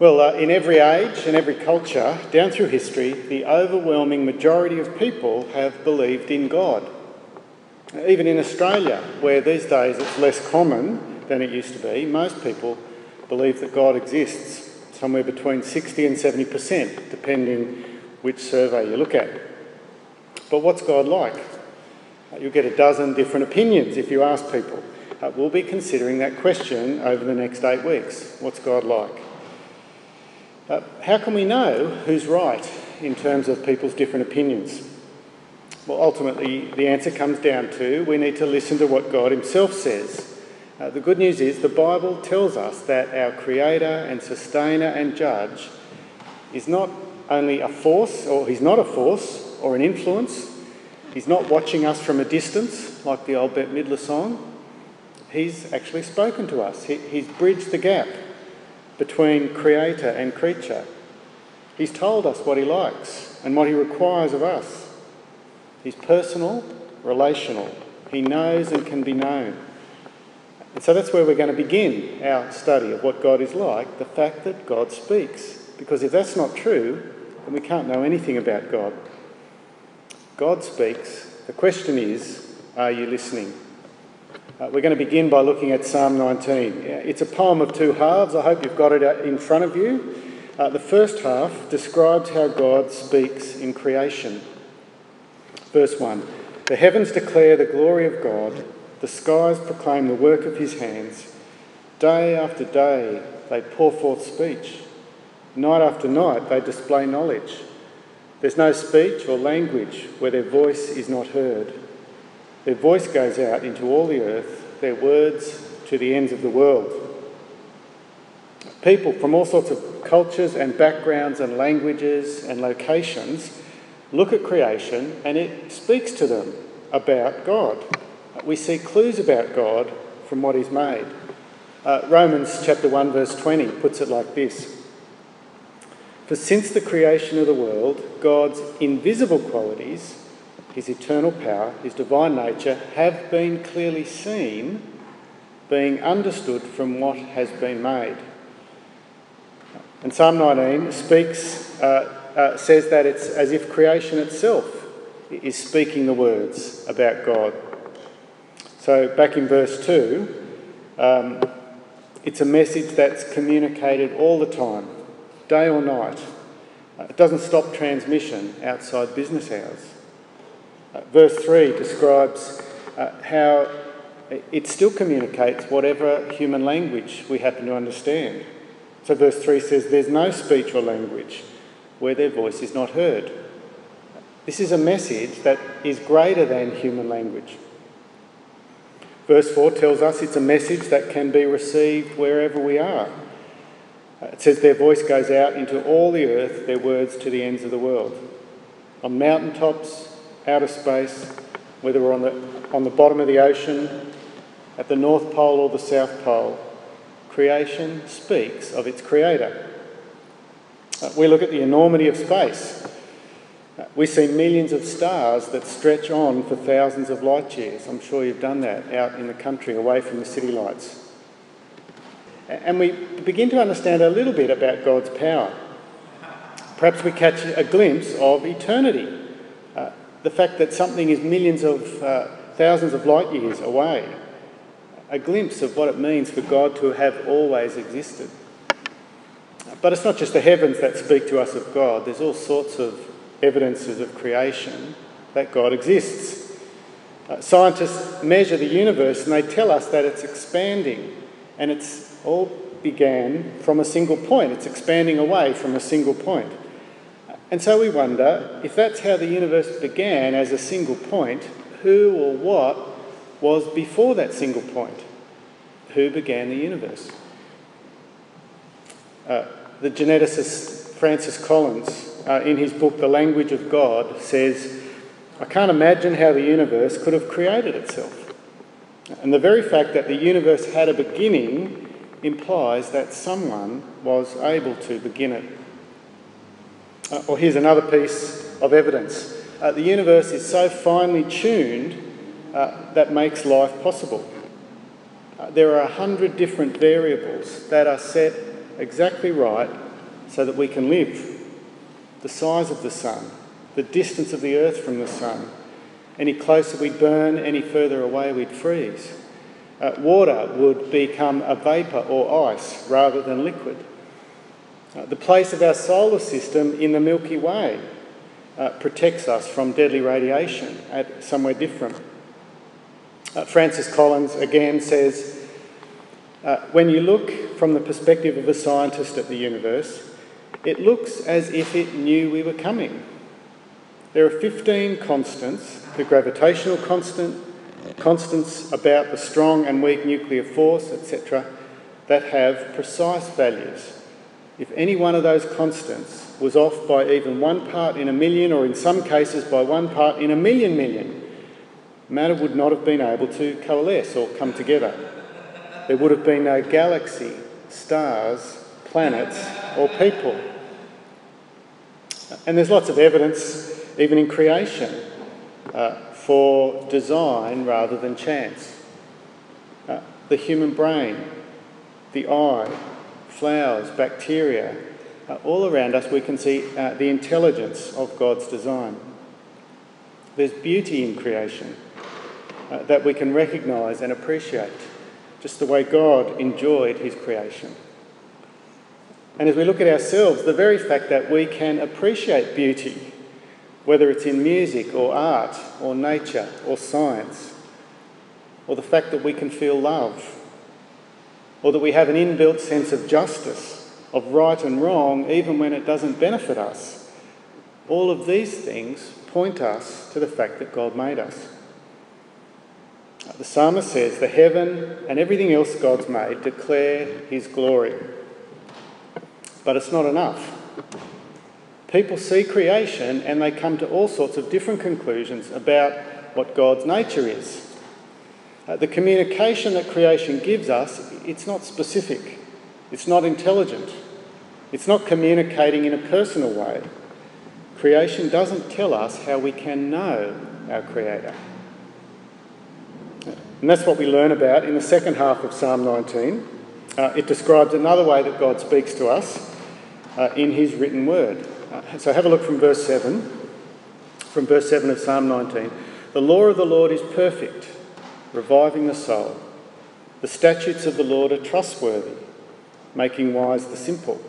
Well, uh, in every age and every culture, down through history, the overwhelming majority of people have believed in God. Even in Australia, where these days it's less common than it used to be, most people believe that God exists, somewhere between 60 and 70%, depending which survey you look at. But what's God like? You'll get a dozen different opinions if you ask people. Uh, we'll be considering that question over the next eight weeks. What's God like? Uh, how can we know who's right in terms of people's different opinions? Well, ultimately, the answer comes down to we need to listen to what God Himself says. Uh, the good news is the Bible tells us that our Creator and Sustainer and Judge is not only a force, or He's not a force or an influence, He's not watching us from a distance like the old Bette Midler song. He's actually spoken to us, he, He's bridged the gap between Creator and creature. He's told us what He likes and what He requires of us. He's personal, relational. He knows and can be known. And so that's where we're going to begin our study of what God is like the fact that God speaks. Because if that's not true, then we can't know anything about God. God speaks. The question is, are you listening? Uh, we're going to begin by looking at Psalm 19. It's a poem of two halves. I hope you've got it in front of you. Uh, the first half describes how God speaks in creation. Verse 1 The heavens declare the glory of God, the skies proclaim the work of his hands. Day after day they pour forth speech, night after night they display knowledge. There's no speech or language where their voice is not heard. Their voice goes out into all the earth, their words to the ends of the world. People from all sorts of cultures and backgrounds and languages and locations look at creation and it speaks to them about God. We see clues about God from what He's made. Uh, Romans chapter 1, verse 20 puts it like this For since the creation of the world, God's invisible qualities, His eternal power, His divine nature, have been clearly seen, being understood from what has been made. And Psalm 19 speaks. Uh, uh, says that it's as if creation itself is speaking the words about God. So, back in verse 2, um, it's a message that's communicated all the time, day or night. Uh, it doesn't stop transmission outside business hours. Uh, verse 3 describes uh, how it still communicates whatever human language we happen to understand. So, verse 3 says, There's no speech or language where their voice is not heard. This is a message that is greater than human language. Verse 4 tells us it's a message that can be received wherever we are. It says their voice goes out into all the earth, their words to the ends of the world. On mountaintops, outer space, whether we're on the, on the bottom of the ocean, at the North Pole or the South Pole, creation speaks of its creator. Uh, we look at the enormity of space. Uh, we see millions of stars that stretch on for thousands of light years. I'm sure you've done that out in the country away from the city lights. And we begin to understand a little bit about God's power. Perhaps we catch a glimpse of eternity. The fact that something is millions of uh, thousands of light years away. A glimpse of what it means for God to have always existed. But it's not just the heavens that speak to us of God, there's all sorts of evidences of creation that God exists. Uh, scientists measure the universe and they tell us that it's expanding, and it's all began from a single point. It's expanding away from a single point. And so we wonder if that's how the universe began as a single point, who or what was before that single point? Who began the universe? Uh, the geneticist Francis Collins, uh, in his book The Language of God, says, I can't imagine how the universe could have created itself. And the very fact that the universe had a beginning implies that someone was able to begin it. Uh, or here's another piece of evidence uh, the universe is so finely tuned uh, that makes life possible. Uh, there are a hundred different variables that are set exactly right so that we can live. The size of the sun, the distance of the earth from the sun. Any closer we'd burn, any further away we'd freeze. Uh, water would become a vapour or ice rather than liquid. Uh, the place of our solar system in the Milky Way uh, protects us from deadly radiation at somewhere different. Uh, Francis Collins again says uh, when you look from the perspective of a scientist at the universe, it looks as if it knew we were coming. There are 15 constants the gravitational constant, constants about the strong and weak nuclear force, etc., that have precise values. If any one of those constants was off by even one part in a million, or in some cases by one part in a million million, matter would not have been able to coalesce or come together. There would have been no galaxy, stars, planets, or people. And there's lots of evidence, even in creation, uh, for design rather than chance. Uh, the human brain, the eye, flowers, bacteria, uh, all around us we can see uh, the intelligence of God's design. There's beauty in creation uh, that we can recognise and appreciate, just the way God enjoyed his creation. And as we look at ourselves, the very fact that we can appreciate beauty whether it's in music or art or nature or science, or the fact that we can feel love, or that we have an inbuilt sense of justice, of right and wrong, even when it doesn't benefit us. All of these things point us to the fact that God made us. The psalmist says, The heaven and everything else God's made declare his glory. But it's not enough. People see creation and they come to all sorts of different conclusions about what God's nature is. Uh, the communication that creation gives us, it's not specific, it's not intelligent, it's not communicating in a personal way. Creation doesn't tell us how we can know our Creator. And that's what we learn about in the second half of Psalm 19. Uh, it describes another way that God speaks to us uh, in His written word. Uh, so have a look from verse 7, from verse 7 of Psalm 19. The law of the Lord is perfect, reviving the soul. The statutes of the Lord are trustworthy, making wise the simple.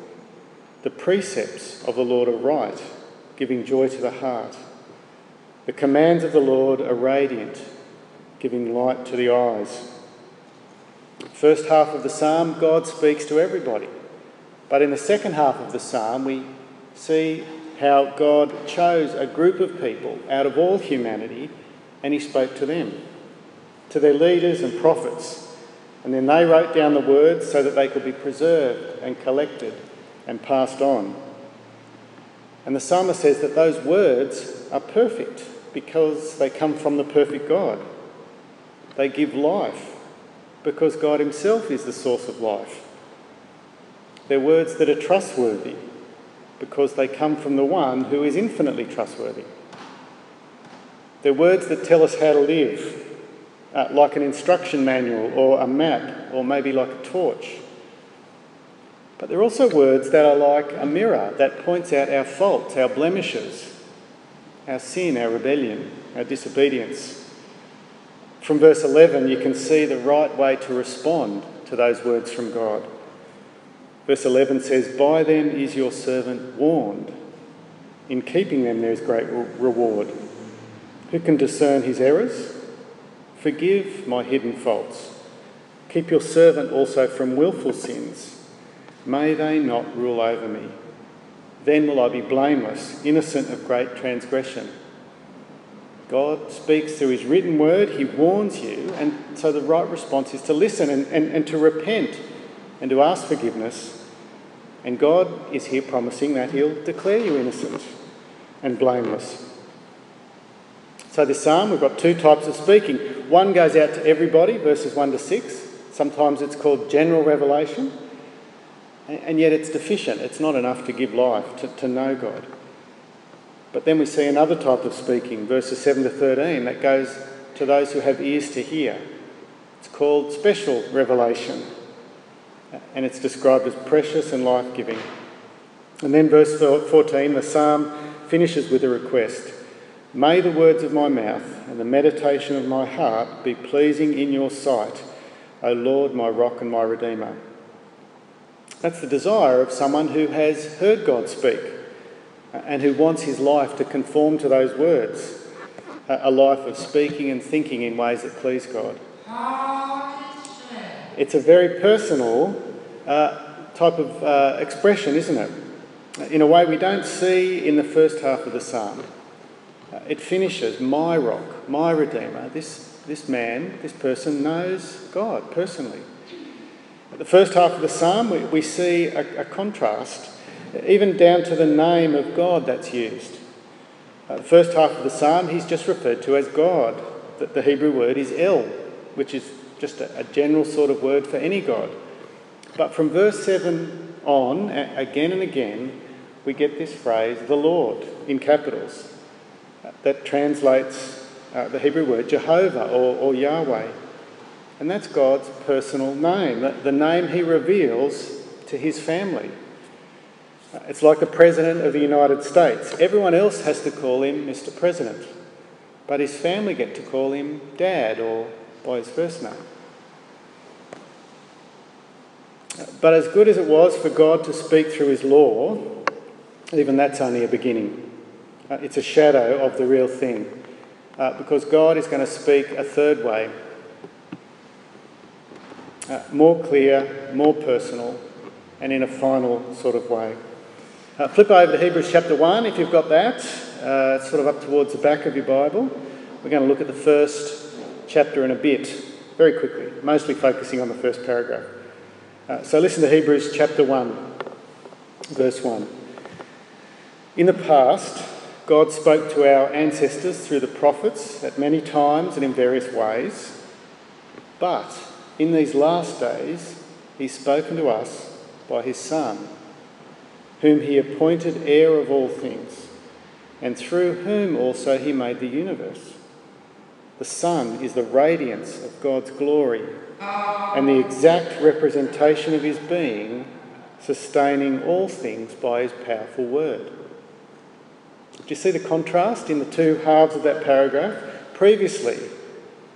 The precepts of the Lord are right, giving joy to the heart. The commands of the Lord are radiant, giving light to the eyes. First half of the psalm, God speaks to everybody. But in the second half of the psalm, we see how God chose a group of people out of all humanity and he spoke to them, to their leaders and prophets. And then they wrote down the words so that they could be preserved and collected and passed on. And the psalmist says that those words are perfect because they come from the perfect God. They give life because God Himself is the source of life. They're words that are trustworthy because they come from the one who is infinitely trustworthy. They're words that tell us how to live, uh, like an instruction manual or a map or maybe like a torch. But they're also words that are like a mirror that points out our faults, our blemishes, our sin, our rebellion, our disobedience. From verse 11, you can see the right way to respond to those words from God. Verse 11 says, By them is your servant warned. In keeping them there is great reward. Who can discern his errors? Forgive my hidden faults. Keep your servant also from wilful sins. May they not rule over me. Then will I be blameless, innocent of great transgression. God speaks through his written word, he warns you, and so the right response is to listen and, and, and to repent and to ask forgiveness. And God is here promising that He'll declare you innocent and blameless. So, this psalm, we've got two types of speaking. One goes out to everybody, verses 1 to 6. Sometimes it's called general revelation, and yet it's deficient. It's not enough to give life, to, to know God. But then we see another type of speaking, verses 7 to 13, that goes to those who have ears to hear. It's called special revelation and it's described as precious and life giving. And then, verse 14, the psalm finishes with a request May the words of my mouth and the meditation of my heart be pleasing in your sight, O Lord, my rock and my redeemer. That's the desire of someone who has heard God speak and who wants his life to conform to those words a life of speaking and thinking in ways that please God. It's a very personal uh, type of uh, expression, isn't it? In a way we don't see in the first half of the psalm. It finishes, My rock, my redeemer. This, this man, this person knows God personally. At the first half of the psalm, we, we see a, a contrast, even down to the name of God that's used. Uh, the first half of the psalm, he's just referred to as God. The, the Hebrew word is El, which is just a, a, general sort of word for any God. But from verse 7 on, again and again, we get this phrase, the Lord, in capitals, that translates uh, the Hebrew word Jehovah or, or, Yahweh. And that's God's personal name, the, the name he reveals to his family. It's like the President of the United States. Everyone else has to call him Mr. President, but his family get to call him Dad or by his first name. But as good as it was for God to speak through his law, even that's only a beginning. Uh, it's a shadow of the real thing. Uh, because God is going to speak a third way uh, more clear, more personal, and in a final sort of way. Uh, flip over to Hebrews chapter 1 if you've got that. Uh, it's sort of up towards the back of your Bible. We're going to look at the first chapter in a bit, very quickly, mostly focusing on the first paragraph. Uh, so listen to Hebrews chapter 1, verse 1. In the past, God spoke to our ancestors through the prophets at many times and in various ways. But in these last days, He's spoken to us by His Son whom he appointed heir of all things, and through whom also he made the universe. The Son is the radiance of God's glory and the exact representation of his being, sustaining all things by his powerful word. Do you see the contrast in the two halves of that paragraph? Previously,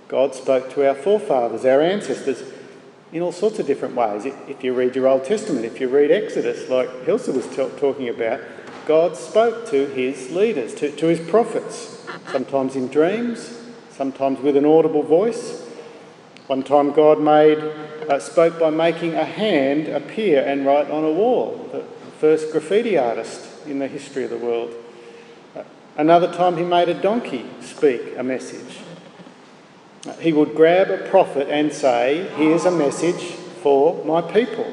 God spoke to our forefathers, our ancestors, in all sorts of different ways. If you read your Old Testament, if you read Exodus, like Hilsa was t- talking about, God spoke to his leaders, to, to his prophets, sometimes in dreams, sometimes with an audible voice. One time, God made, uh, spoke by making a hand appear and write on a wall, the first graffiti artist in the history of the world. Another time, he made a donkey speak a message. He would grab a prophet and say, Here's a message for my people.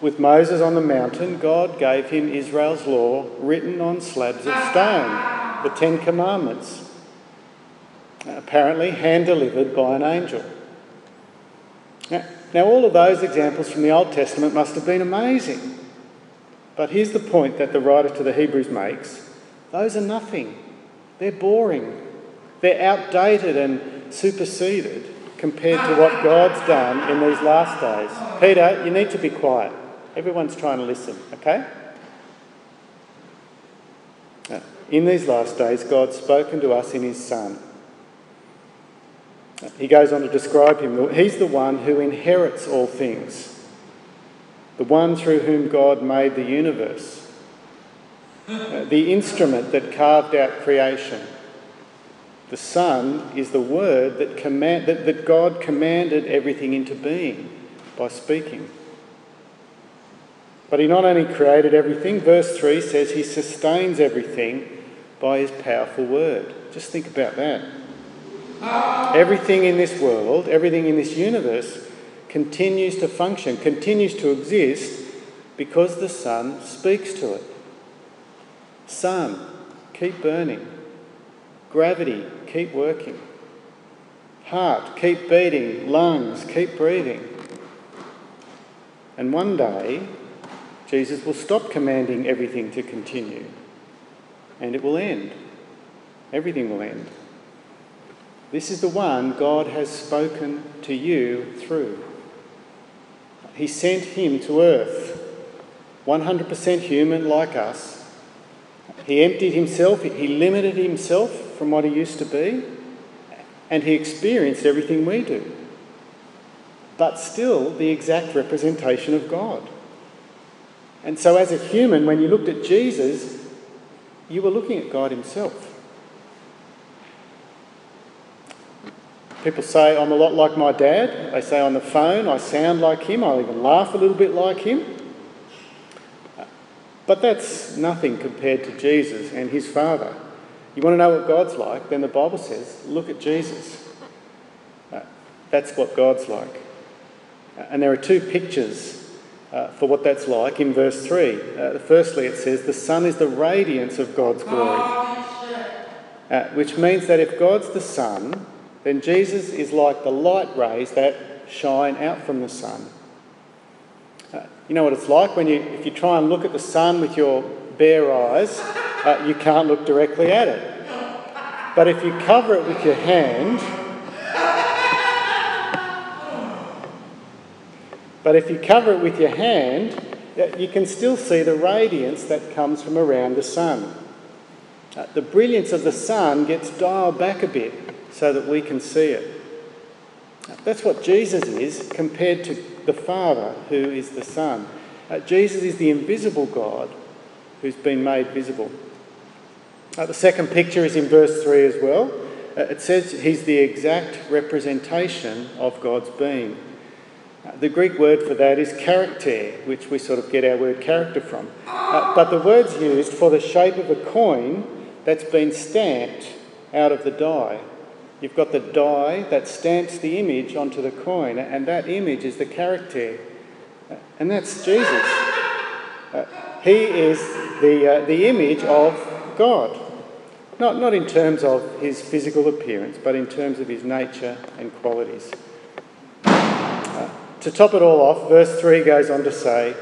With Moses on the mountain, God gave him Israel's law written on slabs of stone, the Ten Commandments, apparently hand delivered by an angel. Now, all of those examples from the Old Testament must have been amazing. But here's the point that the writer to the Hebrews makes those are nothing, they're boring, they're outdated and superseded compared to what God's done in these last days. Peter, you need to be quiet. Everyone's trying to listen, okay? In these last days, God's spoken to us in His Son. He goes on to describe him. He's the one who inherits all things, the one through whom God made the universe, Uh, the instrument that carved out creation the Son is the word that, command, that, that God commanded everything into being by speaking. But he not only created everything, verse 3 says he sustains everything by his powerful word. Just think about that. Everything in this world, everything in this universe continues to function, continues to exist because the Son speaks to it. Sun, keep burning. Gravity, keep working. Heart, keep beating. Lungs, keep breathing. And one day, Jesus will stop commanding everything to continue and it will end. Everything will end. This is the one God has spoken to you through. He sent him to earth 100% human like us. He emptied himself, he limited himself from what he used to be, and he experienced everything we do. But still, the exact representation of God. And so, as a human, when you looked at Jesus, you were looking at God Himself. People say I'm a lot like my dad. They say on the phone I sound like him. I'll even laugh a little bit like him. But that's nothing compared to Jesus and his Father. You want to know what God's like? Then the Bible says, look at Jesus. Uh, that's what God's like. And there are two pictures uh, for what that's like in verse 3. Uh, firstly, it says, The Son is the radiance of God's glory. Uh, which means that if God's the sun, then Jesus is like the light rays that shine out from the sun. Uh, you know what it's like when you, if you try and look at the sun with your bare eyes, uh, you can't look directly at it. But if you cover it with your hand, but if you cover it with your hand, you can still see the radiance that comes from around the sun. Uh, the brilliance of the sun gets dialed back a bit so that we can see it. That's what Jesus is compared to the Father, who is the sun. Uh, Jesus is the invisible God who's been made visible. Uh, the second picture is in verse 3 as well. Uh, it says he's the exact representation of God's being. Uh, the Greek word for that is character, which we sort of get our word character from. Uh, but the word's used for the shape of a coin that's been stamped out of the die. You've got the die that stamps the image onto the coin, and that image is the character. And that's Jesus. Uh, he is the, uh, the image of God. Not, not in terms of his physical appearance, but in terms of his nature and qualities. Uh, to top it all off, verse 3 goes on to say,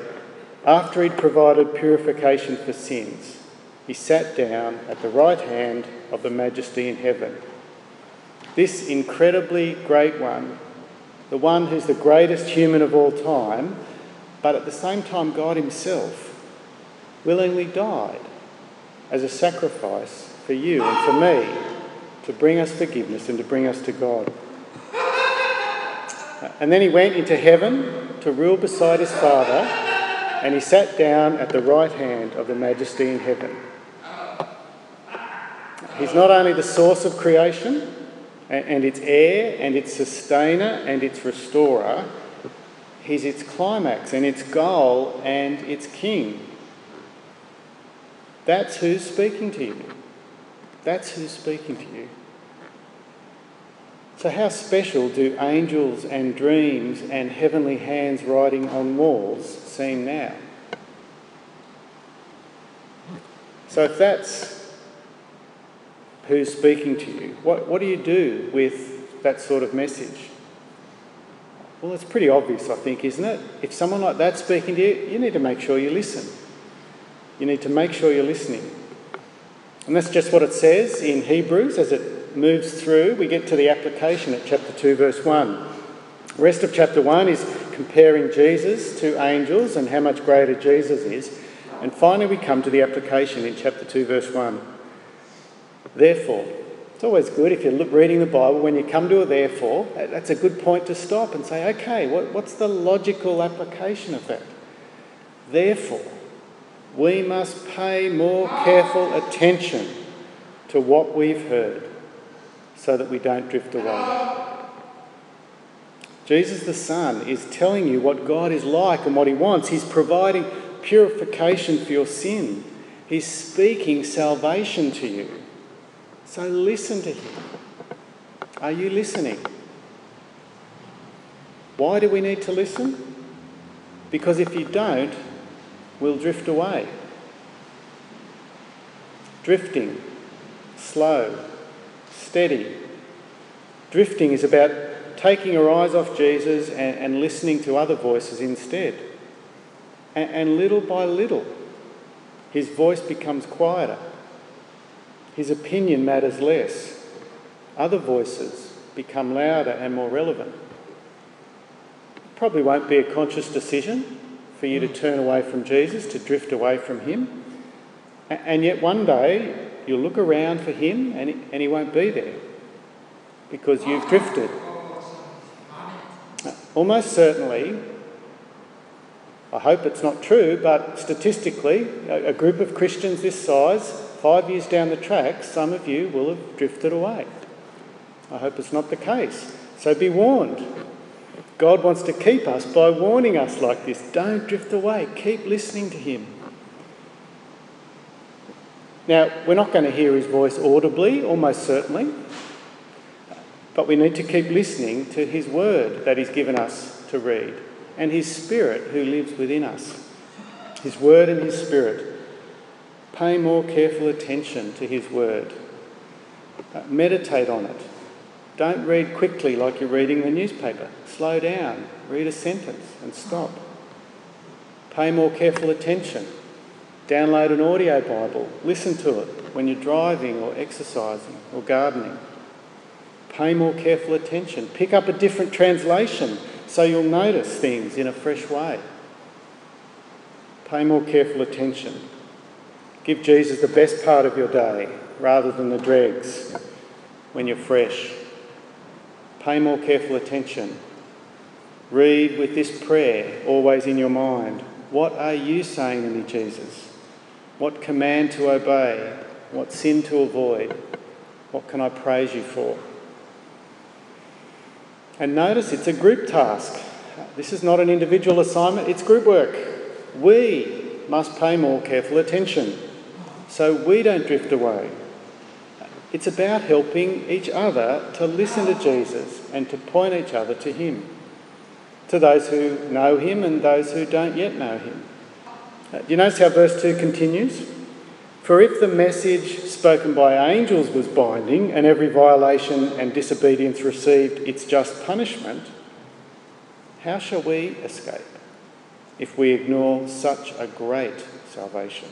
After he'd provided purification for sins, he sat down at the right hand of the majesty in heaven this incredibly great one, the one who's the greatest human of all time, but at the same time, God Himself willingly died as a sacrifice for you and for me to bring us forgiveness and to bring us to God. And then he went into heaven to rule beside his Father, and he sat down at the right hand of the Majesty in heaven. He's not only the source of creation, and its heir and its sustainer and its restorer. He's its climax and its goal and its king. That's who's speaking to you. That's who's speaking to you. So, how special do angels and dreams and heavenly hands writing on walls seem now? So, if that's who's speaking to you. What, what do you do with that sort of message? Well, it's pretty obvious, I think, isn't it? If someone like that's speaking to you, you need to make sure you listen. You need to make sure you're listening. And that's just what it says in Hebrews as it moves through. We get to the application at chapter 2, verse 1. The rest of chapter 1 is comparing Jesus to angels and how much greater Jesus is. And finally, we come to the application in chapter 2, verse 1. Therefore, it's always good if you're reading the Bible, when you come to a therefore, that's a good point to stop and say, okay, what, what's the logical application of that? Therefore, we must pay more careful attention to what we've heard so that we don't drift away. Jesus the Son is telling you what God is like and what He wants. He's providing purification for your sin, He's speaking salvation to you. So listen to him. Are you listening? Why do we need to listen? Because if you don't, we'll drift away. Drifting, slow, steady. Drifting is about taking our eyes off Jesus and, and listening to other voices instead. And, and little by little, his voice becomes quieter his opinion matters less. Other voices become louder and more relevant. Probably won't be a conscious decision for you to mm. turn away from Jesus, to drift away from Him. And yet one day you'll look around for Him and He won't be there because you've drifted. Uh, almost certainly, I hope it's not true, but statistically, a group of Christians this size, five years down the track, some of you will have drifted away. I hope it's not the case. So be warned. God wants to keep us by warning us like this. Don't drift away. Keep listening to Him. Now, we're not going to hear His voice audibly, almost certainly, but we need to keep listening to His word that He's given us to read and His Spirit who lives within us. His word and His Spirit. Pay more careful attention to His word. Uh, meditate on it. Don't read quickly like you're reading the newspaper. Slow down, read a sentence and stop. Pay more careful attention. Download an audio Bible, listen to it when you're driving or exercising or gardening. Pay more careful attention. Pick up a different translation so you'll notice things in a fresh way. Pay more careful attention. Give Jesus the best part of your day rather than the dregs when you're fresh. Pay more careful attention. Read with this prayer always in your mind. What are you saying to me, Jesus? What command to obey? What sin to avoid? What can I praise you for? And notice it's a group task. This is not an individual assignment, it's group work. We must pay more careful attention so we don't drift away. It's about helping each other to listen to Jesus and to point each other to Him, to those who know Him and those who don't yet know Him. Uh, do you notice how verse 2 continues? For if the message spoken by angels was binding and every violation and disobedience received its just punishment, how shall we escape if we ignore such a great salvation?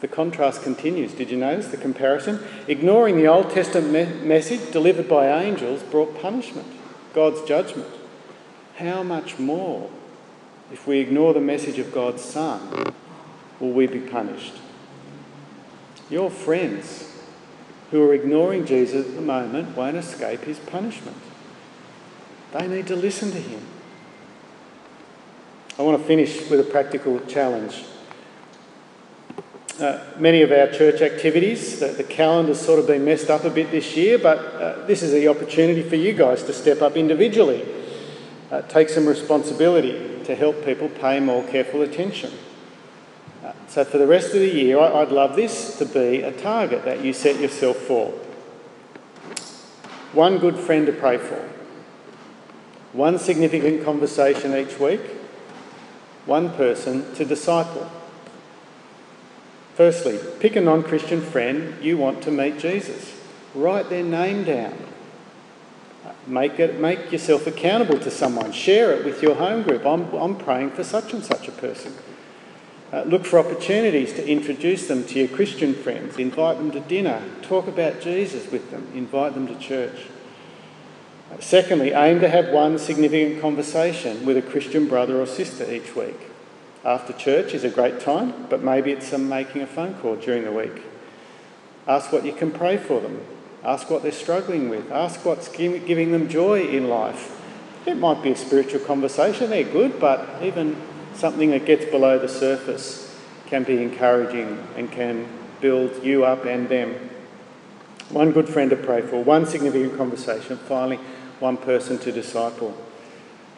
The contrast continues. Did you notice the comparison? Ignoring the Old Testament me- message delivered by angels brought punishment, God's judgment. How much more if we ignore the message of God's Son will we be punished? Your friends who are ignoring Jesus at the moment won't escape his punishment. They need to listen to him. I want to finish with a practical challenge. Uh, many of our church activities, the, the, calendar's sort of been messed up a bit this year, but uh, this is the opportunity for you guys to step up individually, uh, take some responsibility to help people pay more careful attention. Uh, so, for the rest of the year, I, I'd love this to be a target that you set yourself for. One good friend to pray for, one significant conversation each week, one person to disciple. Firstly, pick a non Christian friend you want to meet Jesus. Write their name down. Make, it, make yourself accountable to someone. Share it with your home group. I'm, I'm praying for such and such a person. Uh, look for opportunities to introduce them to your Christian friends. Invite them to dinner. Talk about Jesus with them. Invite them to church. Uh, secondly, aim to have one significant conversation with a Christian brother or sister each week. After church is a great time, but maybe it's some making a phone call during the week. Ask what you can pray for them. Ask what they're struggling with. Ask what's giving them joy in life. It might be a spiritual conversation, they're good, but even something that gets below the surface can be encouraging and can build you up and them. One good friend to pray for, one significant conversation, finally, one person to disciple.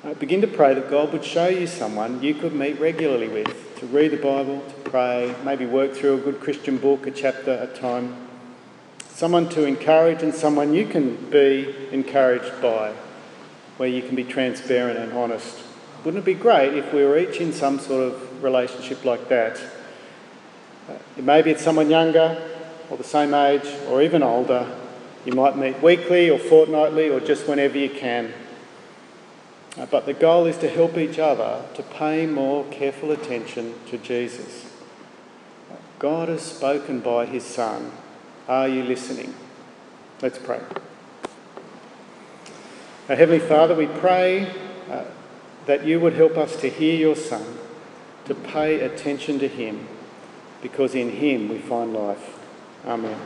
Uh, begin to pray that God would show you someone you could meet regularly with, to read the Bible, to pray, maybe work through a good Christian book, a chapter at a time. Someone to encourage and someone you can be encouraged by, where you can be transparent and honest. Wouldn't it be great if we were each in some sort of relationship like that? Uh, maybe it's someone younger or the same age or even older. You might meet weekly or fortnightly or just whenever you can. Uh, but the goal is to help each other to pay more careful attention to Jesus. God has spoken by his Son. Are you listening? Let's pray. Our Heavenly Father, we pray uh, that you would help us to hear your Son, to pay attention to him, because in him we find life. Amen.